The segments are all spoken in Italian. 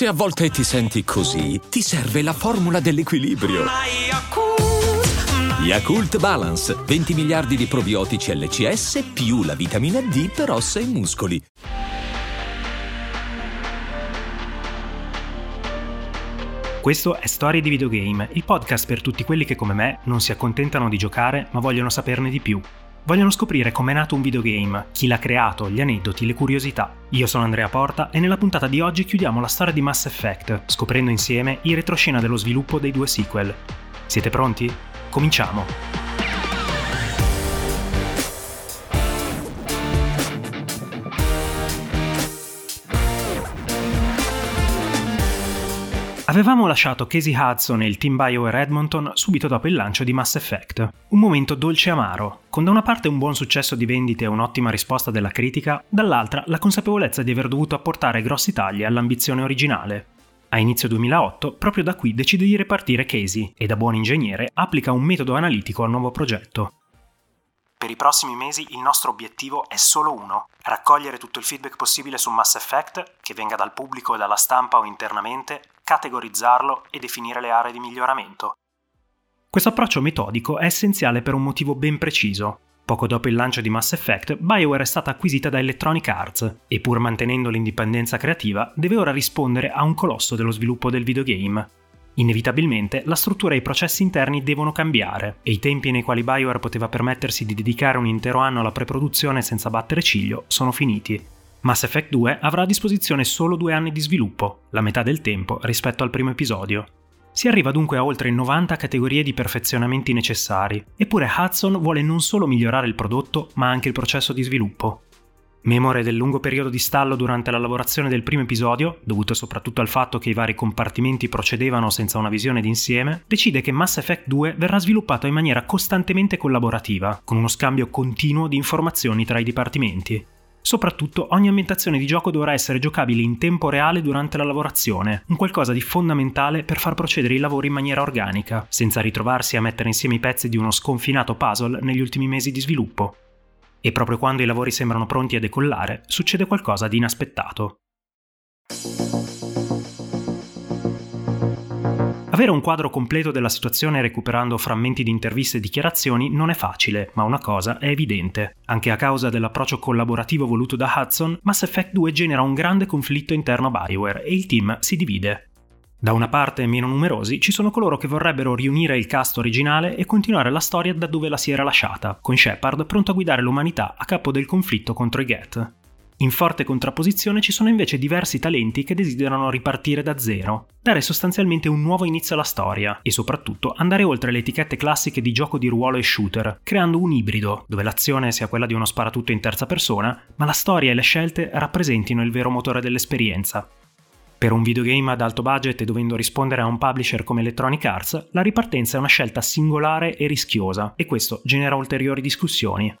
Se a volte ti senti così, ti serve la formula dell'equilibrio. Yakult Balance, 20 miliardi di probiotici LCS più la vitamina D per ossa e muscoli. Questo è Storie di Videogame, il podcast per tutti quelli che come me non si accontentano di giocare ma vogliono saperne di più. Vogliono scoprire com'è nato un videogame, chi l'ha creato, gli aneddoti, le curiosità. Io sono Andrea Porta e nella puntata di oggi chiudiamo la storia di Mass Effect, scoprendo insieme i retroscena dello sviluppo dei due sequel. Siete pronti? Cominciamo! Avevamo lasciato Casey Hudson e il team BioWare Edmonton subito dopo il lancio di Mass Effect. Un momento dolce e amaro, con da una parte un buon successo di vendite e un'ottima risposta della critica, dall'altra la consapevolezza di aver dovuto apportare grossi tagli all'ambizione originale. A inizio 2008, proprio da qui decide di ripartire Casey e da buon ingegnere applica un metodo analitico al nuovo progetto. Per i prossimi mesi il nostro obiettivo è solo uno, raccogliere tutto il feedback possibile su Mass Effect, che venga dal pubblico e dalla stampa o internamente, categorizzarlo e definire le aree di miglioramento. Questo approccio metodico è essenziale per un motivo ben preciso. Poco dopo il lancio di Mass Effect, BioWare è stata acquisita da Electronic Arts e pur mantenendo l'indipendenza creativa, deve ora rispondere a un colosso dello sviluppo del videogame, Inevitabilmente la struttura e i processi interni devono cambiare e i tempi nei quali BioWare poteva permettersi di dedicare un intero anno alla preproduzione senza battere ciglio sono finiti. Mass Effect 2 avrà a disposizione solo due anni di sviluppo, la metà del tempo rispetto al primo episodio. Si arriva dunque a oltre 90 categorie di perfezionamenti necessari, eppure Hudson vuole non solo migliorare il prodotto, ma anche il processo di sviluppo. Memore del lungo periodo di stallo durante la lavorazione del primo episodio, dovuto soprattutto al fatto che i vari compartimenti procedevano senza una visione d'insieme, decide che Mass Effect 2 verrà sviluppato in maniera costantemente collaborativa, con uno scambio continuo di informazioni tra i dipartimenti. Soprattutto ogni ambientazione di gioco dovrà essere giocabile in tempo reale durante la lavorazione, un qualcosa di fondamentale per far procedere i lavori in maniera organica, senza ritrovarsi a mettere insieme i pezzi di uno sconfinato puzzle negli ultimi mesi di sviluppo. E proprio quando i lavori sembrano pronti a decollare, succede qualcosa di inaspettato. Avere un quadro completo della situazione recuperando frammenti di interviste e dichiarazioni non è facile, ma una cosa è evidente. Anche a causa dell'approccio collaborativo voluto da Hudson, Mass Effect 2 genera un grande conflitto interno a Bioware e il team si divide. Da una parte meno numerosi ci sono coloro che vorrebbero riunire il cast originale e continuare la storia da dove la si era lasciata, con Shepard pronto a guidare l'umanità a capo del conflitto contro i Geth. In forte contrapposizione ci sono invece diversi talenti che desiderano ripartire da zero, dare sostanzialmente un nuovo inizio alla storia e soprattutto andare oltre le etichette classiche di gioco di ruolo e shooter, creando un ibrido, dove l'azione sia quella di uno sparatutto in terza persona, ma la storia e le scelte rappresentino il vero motore dell'esperienza, per un videogame ad alto budget e dovendo rispondere a un publisher come Electronic Arts, la ripartenza è una scelta singolare e rischiosa, e questo genera ulteriori discussioni.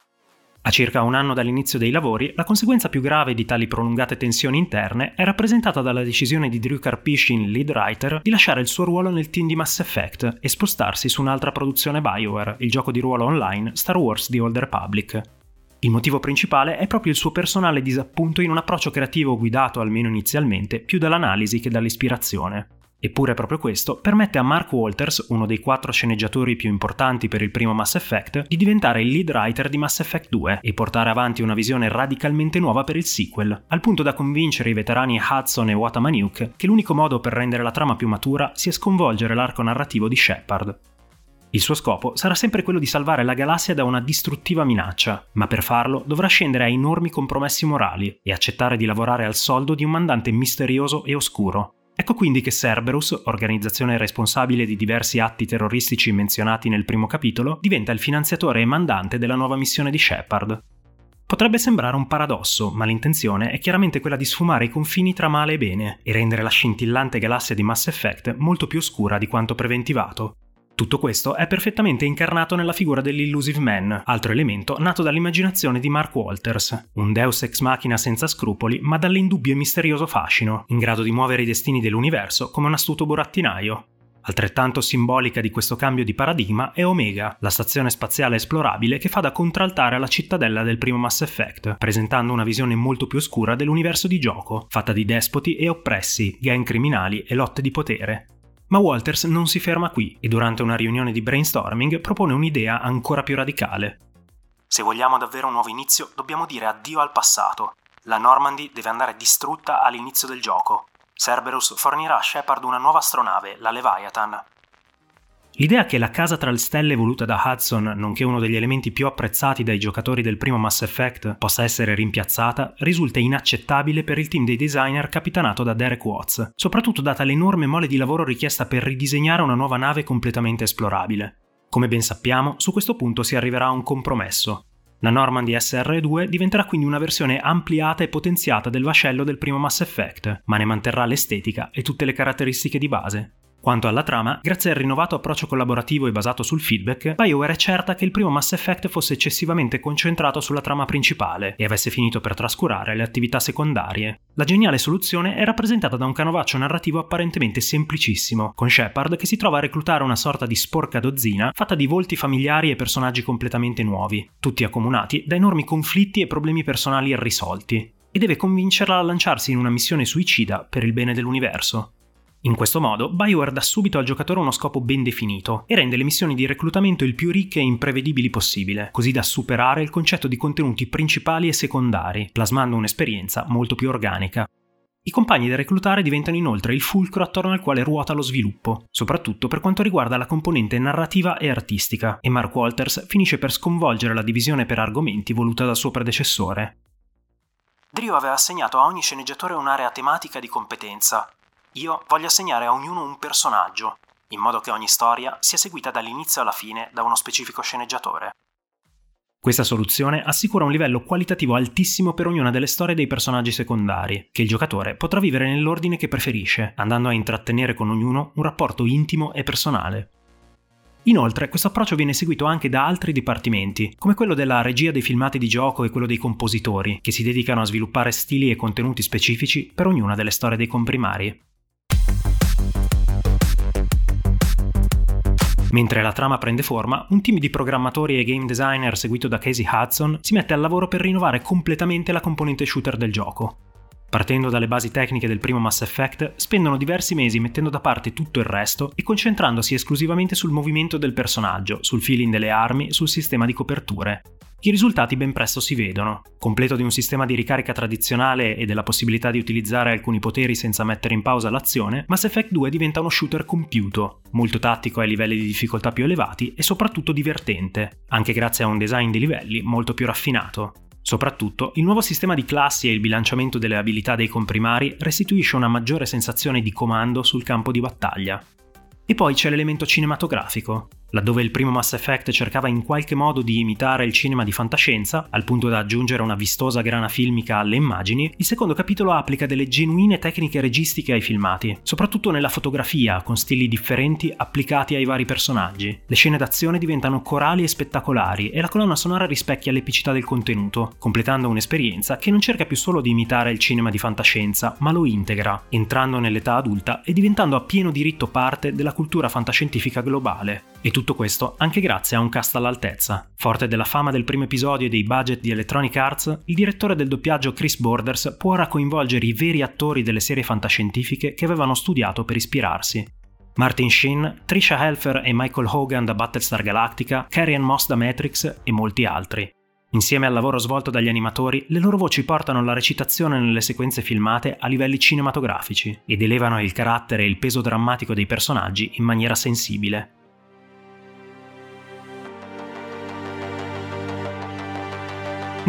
A circa un anno dall'inizio dei lavori, la conseguenza più grave di tali prolungate tensioni interne è rappresentata dalla decisione di Drew Karpyshyn, lead writer, di lasciare il suo ruolo nel team di Mass Effect e spostarsi su un'altra produzione BioWare, il gioco di ruolo online Star Wars The Old Republic. Il motivo principale è proprio il suo personale disappunto in un approccio creativo guidato, almeno inizialmente, più dall'analisi che dall'ispirazione. Eppure proprio questo permette a Mark Walters, uno dei quattro sceneggiatori più importanti per il primo Mass Effect, di diventare il lead writer di Mass Effect 2 e portare avanti una visione radicalmente nuova per il sequel, al punto da convincere i veterani Hudson e Watamaniuk che l'unico modo per rendere la trama più matura sia sconvolgere l'arco narrativo di Shepard. Il suo scopo sarà sempre quello di salvare la galassia da una distruttiva minaccia, ma per farlo dovrà scendere a enormi compromessi morali e accettare di lavorare al soldo di un mandante misterioso e oscuro. Ecco quindi che Cerberus, organizzazione responsabile di diversi atti terroristici menzionati nel primo capitolo, diventa il finanziatore e mandante della nuova missione di Shepard. Potrebbe sembrare un paradosso, ma l'intenzione è chiaramente quella di sfumare i confini tra male e bene e rendere la scintillante galassia di Mass Effect molto più oscura di quanto preventivato. Tutto questo è perfettamente incarnato nella figura dell'Illusive Man, altro elemento nato dall'immaginazione di Mark Walters, un deus ex machina senza scrupoli, ma dall'indubbio e misterioso fascino, in grado di muovere i destini dell'universo come un astuto burattinaio. Altrettanto simbolica di questo cambio di paradigma è Omega, la stazione spaziale esplorabile che fa da contraltare alla cittadella del primo Mass Effect, presentando una visione molto più oscura dell'universo di gioco, fatta di despoti e oppressi, gang criminali e lotte di potere. Ma Walters non si ferma qui e durante una riunione di brainstorming propone un'idea ancora più radicale. Se vogliamo davvero un nuovo inizio, dobbiamo dire addio al passato. La Normandy deve andare distrutta all'inizio del gioco. Cerberus fornirà a Shepard una nuova astronave, la Leviathan. L'idea che la casa tra le stelle voluta da Hudson, nonché uno degli elementi più apprezzati dai giocatori del primo Mass Effect, possa essere rimpiazzata, risulta inaccettabile per il team dei designer capitanato da Derek Watts, soprattutto data l'enorme mole di lavoro richiesta per ridisegnare una nuova nave completamente esplorabile. Come ben sappiamo, su questo punto si arriverà a un compromesso. La Normandy SR2 diventerà quindi una versione ampliata e potenziata del vascello del primo Mass Effect, ma ne manterrà l'estetica e tutte le caratteristiche di base. Quanto alla trama, grazie al rinnovato approccio collaborativo e basato sul feedback, BioWare è certa che il primo Mass Effect fosse eccessivamente concentrato sulla trama principale e avesse finito per trascurare le attività secondarie. La geniale soluzione è rappresentata da un canovaccio narrativo apparentemente semplicissimo, con Shepard che si trova a reclutare una sorta di sporca dozzina fatta di volti familiari e personaggi completamente nuovi, tutti accomunati da enormi conflitti e problemi personali irrisolti, e deve convincerla a lanciarsi in una missione suicida per il bene dell'universo. In questo modo, BioWare dà subito al giocatore uno scopo ben definito e rende le missioni di reclutamento il più ricche e imprevedibili possibile, così da superare il concetto di contenuti principali e secondari, plasmando un'esperienza molto più organica. I compagni da reclutare diventano inoltre il fulcro attorno al quale ruota lo sviluppo, soprattutto per quanto riguarda la componente narrativa e artistica, e Mark Walters finisce per sconvolgere la divisione per argomenti voluta dal suo predecessore. Drio aveva assegnato a ogni sceneggiatore un'area tematica di competenza, io voglio assegnare a ognuno un personaggio, in modo che ogni storia sia seguita dall'inizio alla fine da uno specifico sceneggiatore. Questa soluzione assicura un livello qualitativo altissimo per ognuna delle storie dei personaggi secondari, che il giocatore potrà vivere nell'ordine che preferisce, andando a intrattenere con ognuno un rapporto intimo e personale. Inoltre, questo approccio viene seguito anche da altri dipartimenti, come quello della regia dei filmati di gioco e quello dei compositori, che si dedicano a sviluppare stili e contenuti specifici per ognuna delle storie dei comprimari. Mentre la trama prende forma, un team di programmatori e game designer seguito da Casey Hudson si mette al lavoro per rinnovare completamente la componente shooter del gioco. Partendo dalle basi tecniche del primo Mass Effect, spendono diversi mesi mettendo da parte tutto il resto e concentrandosi esclusivamente sul movimento del personaggio, sul feeling delle armi, sul sistema di coperture. I risultati ben presto si vedono. Completo di un sistema di ricarica tradizionale e della possibilità di utilizzare alcuni poteri senza mettere in pausa l'azione, Mass Effect 2 diventa uno shooter compiuto, molto tattico ai livelli di difficoltà più elevati e soprattutto divertente, anche grazie a un design di livelli molto più raffinato. Soprattutto, il nuovo sistema di classi e il bilanciamento delle abilità dei comprimari restituisce una maggiore sensazione di comando sul campo di battaglia. E poi c'è l'elemento cinematografico. Laddove il primo Mass Effect cercava in qualche modo di imitare il cinema di fantascienza, al punto da aggiungere una vistosa grana filmica alle immagini, il secondo capitolo applica delle genuine tecniche registiche ai filmati, soprattutto nella fotografia, con stili differenti applicati ai vari personaggi. Le scene d'azione diventano corali e spettacolari e la colonna sonora rispecchia l'epicità del contenuto, completando un'esperienza che non cerca più solo di imitare il cinema di fantascienza, ma lo integra, entrando nell'età adulta e diventando a pieno diritto parte della cultura fantascientifica globale. E tutto questo anche grazie a un cast all'altezza. Forte della fama del primo episodio e dei budget di Electronic Arts, il direttore del doppiaggio Chris Borders può ora coinvolgere i veri attori delle serie fantascientifiche che avevano studiato per ispirarsi. Martin Sheen, Trisha Helfer e Michael Hogan da Battlestar Galactica, Carrie Moss da Matrix e molti altri. Insieme al lavoro svolto dagli animatori, le loro voci portano la recitazione nelle sequenze filmate a livelli cinematografici ed elevano il carattere e il peso drammatico dei personaggi in maniera sensibile.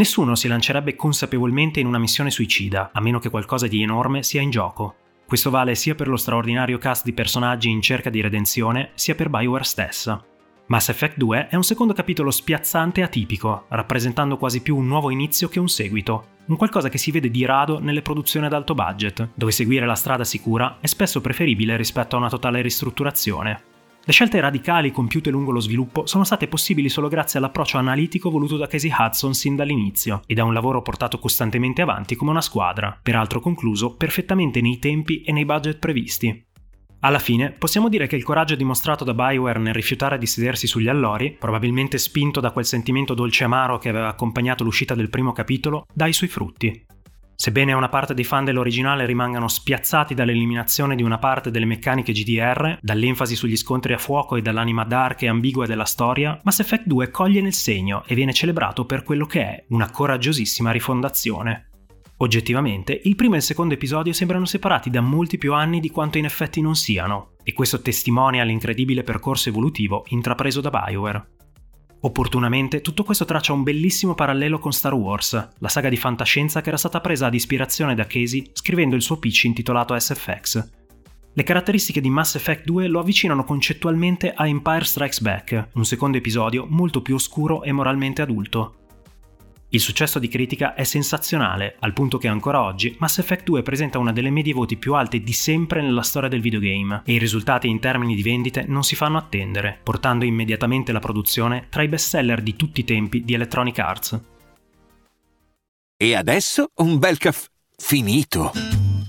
Nessuno si lancerebbe consapevolmente in una missione suicida, a meno che qualcosa di enorme sia in gioco. Questo vale sia per lo straordinario cast di personaggi in cerca di redenzione, sia per Bioware stessa. Mass Effect 2 è un secondo capitolo spiazzante e atipico, rappresentando quasi più un nuovo inizio che un seguito, un qualcosa che si vede di rado nelle produzioni ad alto budget, dove seguire la strada sicura è spesso preferibile rispetto a una totale ristrutturazione. Le scelte radicali compiute lungo lo sviluppo sono state possibili solo grazie all'approccio analitico voluto da Casey Hudson sin dall'inizio e da un lavoro portato costantemente avanti come una squadra, peraltro concluso perfettamente nei tempi e nei budget previsti. Alla fine, possiamo dire che il coraggio dimostrato da Bioware nel rifiutare di sedersi sugli allori, probabilmente spinto da quel sentimento dolce amaro che aveva accompagnato l'uscita del primo capitolo, dà i suoi frutti. Sebbene una parte dei fan dell'originale rimangano spiazzati dall'eliminazione di una parte delle meccaniche GDR, dall'enfasi sugli scontri a fuoco e dall'anima dark e ambigua della storia, Mass Effect 2 coglie nel segno e viene celebrato per quello che è, una coraggiosissima rifondazione. Oggettivamente, il primo e il secondo episodio sembrano separati da molti più anni di quanto in effetti non siano, e questo testimonia l'incredibile percorso evolutivo intrapreso da BioWare. Opportunamente, tutto questo traccia un bellissimo parallelo con Star Wars, la saga di fantascienza che era stata presa ad ispirazione da Casey scrivendo il suo pitch intitolato SFX. Le caratteristiche di Mass Effect 2 lo avvicinano concettualmente a Empire Strikes Back, un secondo episodio molto più oscuro e moralmente adulto. Il successo di critica è sensazionale, al punto che ancora oggi Mass Effect 2 presenta una delle medie voti più alte di sempre nella storia del videogame e i risultati in termini di vendite non si fanno attendere, portando immediatamente la produzione tra i bestseller di tutti i tempi di Electronic Arts. E adesso un bel caffè finito.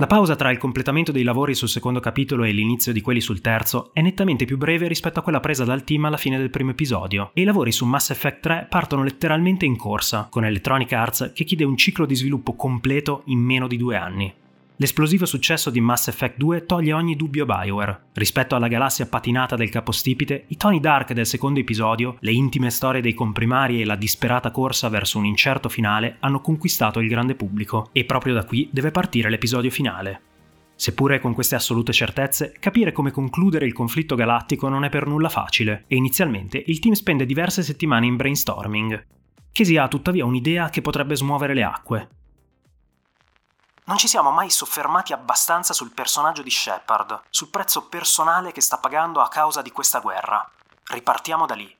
La pausa tra il completamento dei lavori sul secondo capitolo e l'inizio di quelli sul terzo è nettamente più breve rispetto a quella presa dal team alla fine del primo episodio, e i lavori su Mass Effect 3 partono letteralmente in corsa, con Electronic Arts che chiede un ciclo di sviluppo completo in meno di due anni. L'esplosivo successo di Mass Effect 2 toglie ogni dubbio a Bioware. Rispetto alla galassia patinata del capostipite, i toni dark del secondo episodio, le intime storie dei comprimari e la disperata corsa verso un incerto finale hanno conquistato il grande pubblico, e proprio da qui deve partire l'episodio finale. Seppure con queste assolute certezze, capire come concludere il conflitto galattico non è per nulla facile, e inizialmente il team spende diverse settimane in brainstorming. Casey ha tuttavia un'idea che potrebbe smuovere le acque, non ci siamo mai soffermati abbastanza sul personaggio di Shepard, sul prezzo personale che sta pagando a causa di questa guerra. Ripartiamo da lì.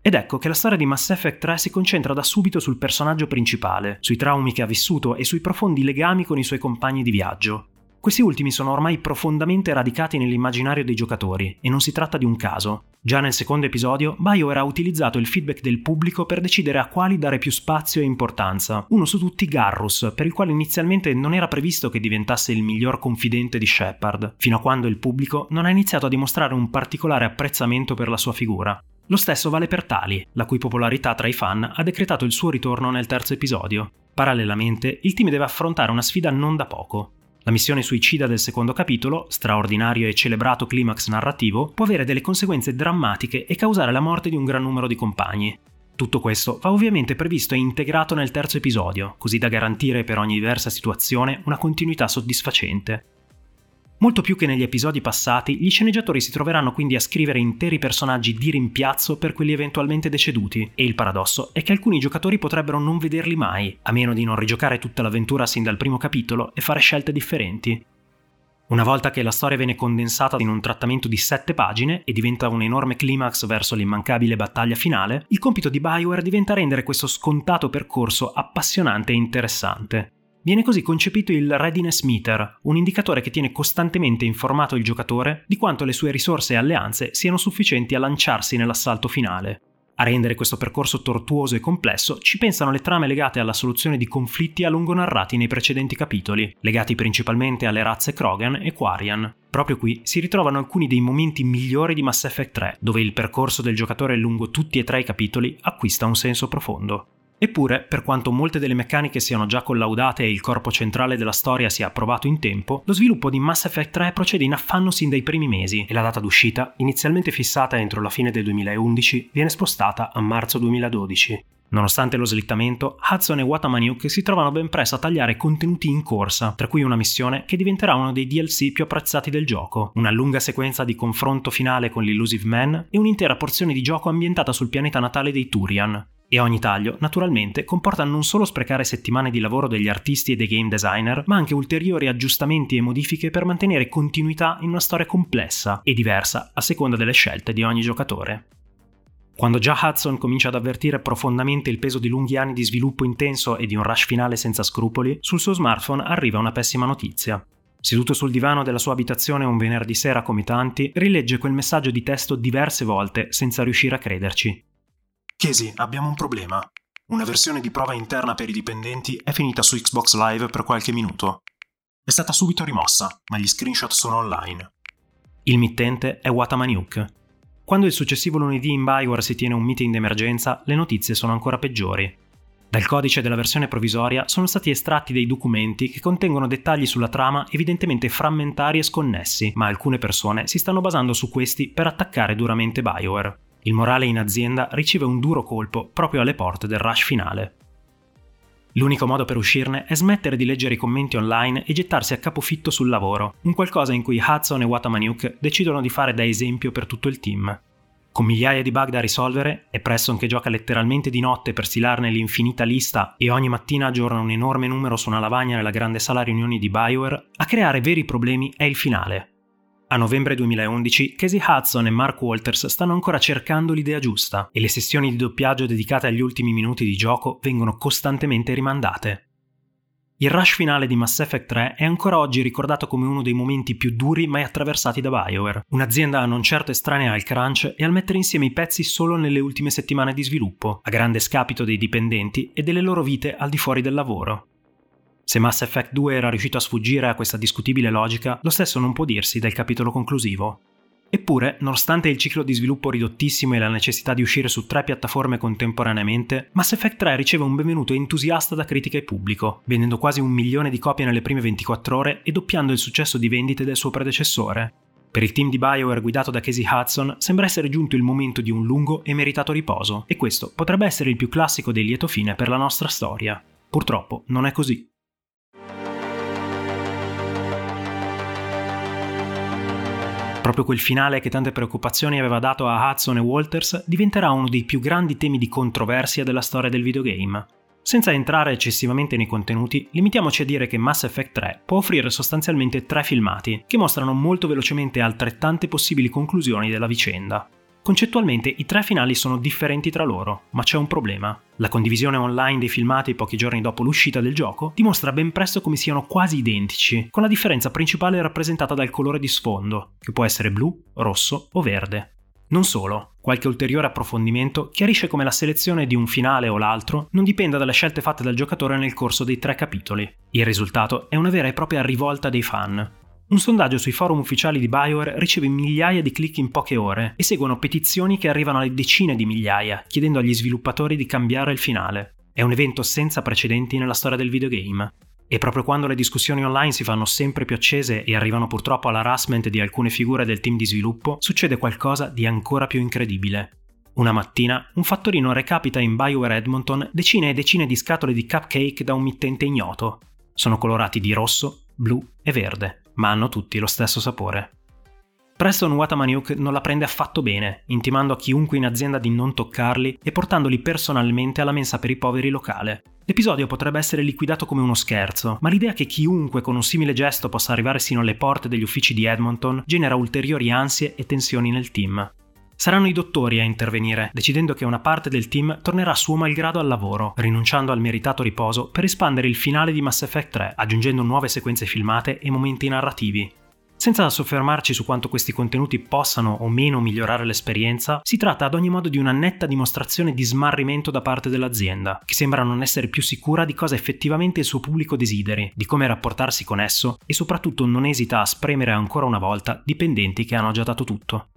Ed ecco che la storia di Mass Effect 3 si concentra da subito sul personaggio principale, sui traumi che ha vissuto e sui profondi legami con i suoi compagni di viaggio. Questi ultimi sono ormai profondamente radicati nell'immaginario dei giocatori e non si tratta di un caso. Già nel secondo episodio, BioWare ha utilizzato il feedback del pubblico per decidere a quali dare più spazio e importanza. Uno su tutti Garrus, per il quale inizialmente non era previsto che diventasse il miglior confidente di Shepard, fino a quando il pubblico non ha iniziato a dimostrare un particolare apprezzamento per la sua figura. Lo stesso vale per Tali, la cui popolarità tra i fan ha decretato il suo ritorno nel terzo episodio. Parallelamente, il team deve affrontare una sfida non da poco, la missione suicida del secondo capitolo, straordinario e celebrato climax narrativo, può avere delle conseguenze drammatiche e causare la morte di un gran numero di compagni. Tutto questo va ovviamente previsto e integrato nel terzo episodio, così da garantire per ogni diversa situazione una continuità soddisfacente. Molto più che negli episodi passati, gli sceneggiatori si troveranno quindi a scrivere interi personaggi di rimpiazzo per quelli eventualmente deceduti, e il paradosso è che alcuni giocatori potrebbero non vederli mai, a meno di non rigiocare tutta l'avventura sin dal primo capitolo e fare scelte differenti. Una volta che la storia viene condensata in un trattamento di sette pagine e diventa un enorme climax verso l'immancabile battaglia finale, il compito di Bioware diventa rendere questo scontato percorso appassionante e interessante. Viene così concepito il Readiness Meter, un indicatore che tiene costantemente informato il giocatore di quanto le sue risorse e alleanze siano sufficienti a lanciarsi nell'assalto finale. A rendere questo percorso tortuoso e complesso ci pensano le trame legate alla soluzione di conflitti a lungo narrati nei precedenti capitoli, legati principalmente alle razze Krogan e Quarian. Proprio qui si ritrovano alcuni dei momenti migliori di Mass Effect 3, dove il percorso del giocatore lungo tutti e tre i capitoli acquista un senso profondo. Eppure, per quanto molte delle meccaniche siano già collaudate e il corpo centrale della storia sia approvato in tempo, lo sviluppo di Mass Effect 3 procede in affanno sin dai primi mesi e la data d'uscita, inizialmente fissata entro la fine del 2011, viene spostata a marzo 2012. Nonostante lo slittamento, Hudson e Watamaniuk si trovano ben presto a tagliare contenuti in corsa, tra cui una missione che diventerà uno dei DLC più apprezzati del gioco, una lunga sequenza di confronto finale con l'Illusive Man e un'intera porzione di gioco ambientata sul pianeta natale dei Turian. E ogni taglio, naturalmente, comporta non solo sprecare settimane di lavoro degli artisti e dei game designer, ma anche ulteriori aggiustamenti e modifiche per mantenere continuità in una storia complessa e diversa a seconda delle scelte di ogni giocatore. Quando già Hudson comincia ad avvertire profondamente il peso di lunghi anni di sviluppo intenso e di un rush finale senza scrupoli, sul suo smartphone arriva una pessima notizia. Seduto sul divano della sua abitazione un venerdì sera come tanti, rilegge quel messaggio di testo diverse volte senza riuscire a crederci. Casey, abbiamo un problema. Una versione di prova interna per i dipendenti è finita su Xbox Live per qualche minuto. È stata subito rimossa, ma gli screenshot sono online. Il mittente è Watamaniuk. Quando il successivo lunedì in Bioware si tiene un meeting d'emergenza, le notizie sono ancora peggiori. Dal codice della versione provvisoria sono stati estratti dei documenti che contengono dettagli sulla trama evidentemente frammentari e sconnessi, ma alcune persone si stanno basando su questi per attaccare duramente Bioware. Il morale in azienda riceve un duro colpo proprio alle porte del rush finale. L'unico modo per uscirne è smettere di leggere i commenti online e gettarsi a capofitto sul lavoro, un qualcosa in cui Hudson e Watamaniuk decidono di fare da esempio per tutto il team. Con migliaia di bug da risolvere, e Preston che gioca letteralmente di notte per stilarne l'infinita lista e ogni mattina aggiorna un enorme numero su una lavagna nella grande sala riunioni di Bioware, a creare veri problemi è il finale, a novembre 2011 Casey Hudson e Mark Walters stanno ancora cercando l'idea giusta e le sessioni di doppiaggio dedicate agli ultimi minuti di gioco vengono costantemente rimandate. Il rush finale di Mass Effect 3 è ancora oggi ricordato come uno dei momenti più duri mai attraversati da BioWare, un'azienda non certo estranea al crunch e al mettere insieme i pezzi solo nelle ultime settimane di sviluppo, a grande scapito dei dipendenti e delle loro vite al di fuori del lavoro. Se Mass Effect 2 era riuscito a sfuggire a questa discutibile logica, lo stesso non può dirsi del capitolo conclusivo. Eppure, nonostante il ciclo di sviluppo ridottissimo e la necessità di uscire su tre piattaforme contemporaneamente, Mass Effect 3 riceve un benvenuto entusiasta da critica e pubblico, vendendo quasi un milione di copie nelle prime 24 ore e doppiando il successo di vendite del suo predecessore. Per il team di BioWare guidato da Casey Hudson sembra essere giunto il momento di un lungo e meritato riposo, e questo potrebbe essere il più classico dei lieto fine per la nostra storia. Purtroppo non è così. Proprio quel finale che tante preoccupazioni aveva dato a Hudson e Walters diventerà uno dei più grandi temi di controversia della storia del videogame. Senza entrare eccessivamente nei contenuti, limitiamoci a dire che Mass Effect 3 può offrire sostanzialmente tre filmati, che mostrano molto velocemente altrettante possibili conclusioni della vicenda. Concettualmente i tre finali sono differenti tra loro, ma c'è un problema. La condivisione online dei filmati pochi giorni dopo l'uscita del gioco dimostra ben presto come siano quasi identici, con la differenza principale rappresentata dal colore di sfondo, che può essere blu, rosso o verde. Non solo, qualche ulteriore approfondimento chiarisce come la selezione di un finale o l'altro non dipenda dalle scelte fatte dal giocatore nel corso dei tre capitoli. Il risultato è una vera e propria rivolta dei fan, un sondaggio sui forum ufficiali di Bioware riceve migliaia di click in poche ore e seguono petizioni che arrivano alle decine di migliaia, chiedendo agli sviluppatori di cambiare il finale. È un evento senza precedenti nella storia del videogame. E proprio quando le discussioni online si fanno sempre più accese e arrivano purtroppo all'harassment di alcune figure del team di sviluppo, succede qualcosa di ancora più incredibile. Una mattina, un fattorino recapita in Bioware Edmonton decine e decine di scatole di cupcake da un mittente ignoto. Sono colorati di rosso, blu e verde ma hanno tutti lo stesso sapore. Preston Watamaniuk non la prende affatto bene, intimando a chiunque in azienda di non toccarli e portandoli personalmente alla mensa per i poveri locale. L'episodio potrebbe essere liquidato come uno scherzo, ma l'idea che chiunque con un simile gesto possa arrivare sino alle porte degli uffici di Edmonton genera ulteriori ansie e tensioni nel team. Saranno i dottori a intervenire, decidendo che una parte del team tornerà suo malgrado al lavoro, rinunciando al meritato riposo per espandere il finale di Mass Effect 3, aggiungendo nuove sequenze filmate e momenti narrativi. Senza soffermarci su quanto questi contenuti possano o meno migliorare l'esperienza, si tratta ad ogni modo di una netta dimostrazione di smarrimento da parte dell'azienda, che sembra non essere più sicura di cosa effettivamente il suo pubblico desideri, di come rapportarsi con esso e soprattutto non esita a spremere ancora una volta dipendenti che hanno già dato tutto.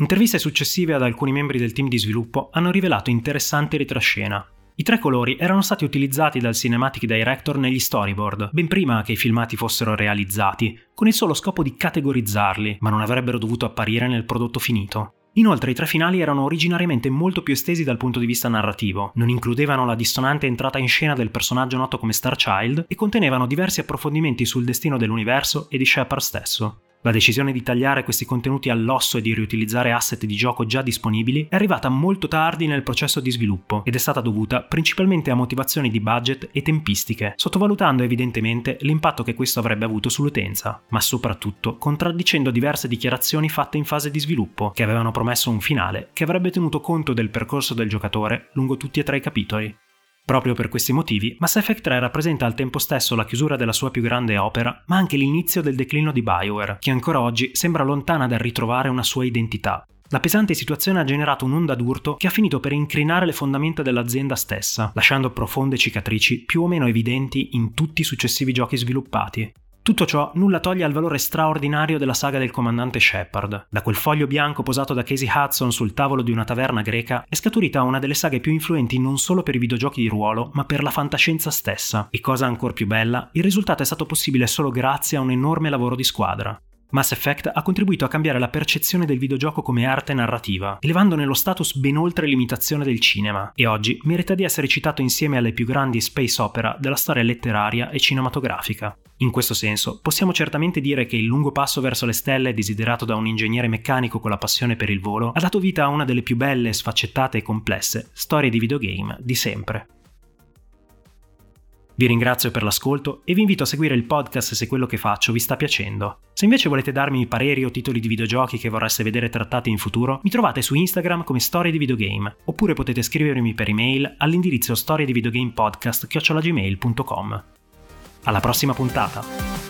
Interviste successive ad alcuni membri del team di sviluppo hanno rivelato interessanti retroscena. I tre colori erano stati utilizzati dal Cinematic Director negli storyboard, ben prima che i filmati fossero realizzati, con il solo scopo di categorizzarli, ma non avrebbero dovuto apparire nel prodotto finito. Inoltre i tre finali erano originariamente molto più estesi dal punto di vista narrativo, non includevano la dissonante entrata in scena del personaggio noto come Starchild e contenevano diversi approfondimenti sul destino dell'universo e di Shepard stesso. La decisione di tagliare questi contenuti all'osso e di riutilizzare asset di gioco già disponibili è arrivata molto tardi nel processo di sviluppo ed è stata dovuta principalmente a motivazioni di budget e tempistiche, sottovalutando evidentemente l'impatto che questo avrebbe avuto sull'utenza, ma soprattutto contraddicendo diverse dichiarazioni fatte in fase di sviluppo, che avevano promesso un finale che avrebbe tenuto conto del percorso del giocatore lungo tutti e tre i capitoli. Proprio per questi motivi, Mass Effect 3 rappresenta al tempo stesso la chiusura della sua più grande opera, ma anche l'inizio del declino di Bioware, che ancora oggi sembra lontana dal ritrovare una sua identità. La pesante situazione ha generato un'onda d'urto che ha finito per incrinare le fondamenta dell'azienda stessa, lasciando profonde cicatrici più o meno evidenti in tutti i successivi giochi sviluppati. Tutto ciò nulla toglie al valore straordinario della saga del comandante Shepard. Da quel foglio bianco posato da Casey Hudson sul tavolo di una taverna greca è scaturita una delle saghe più influenti non solo per i videogiochi di ruolo, ma per la fantascienza stessa. E cosa ancora più bella, il risultato è stato possibile solo grazie a un enorme lavoro di squadra. Mass Effect ha contribuito a cambiare la percezione del videogioco come arte narrativa, elevandone lo status ben oltre l'imitazione del cinema, e oggi merita di essere citato insieme alle più grandi space opera della storia letteraria e cinematografica. In questo senso, possiamo certamente dire che il lungo passo verso le stelle, desiderato da un ingegnere meccanico con la passione per il volo, ha dato vita a una delle più belle, sfaccettate e complesse storie di videogame di sempre. Vi ringrazio per l'ascolto e vi invito a seguire il podcast se quello che faccio vi sta piacendo. Se invece volete darmi pareri o titoli di videogiochi che vorreste vedere trattati in futuro, mi trovate su Instagram come Storie di Videogame, oppure potete scrivermi per email all'indirizzo storiedivideogamepodcast.gmail.com. Alla prossima puntata!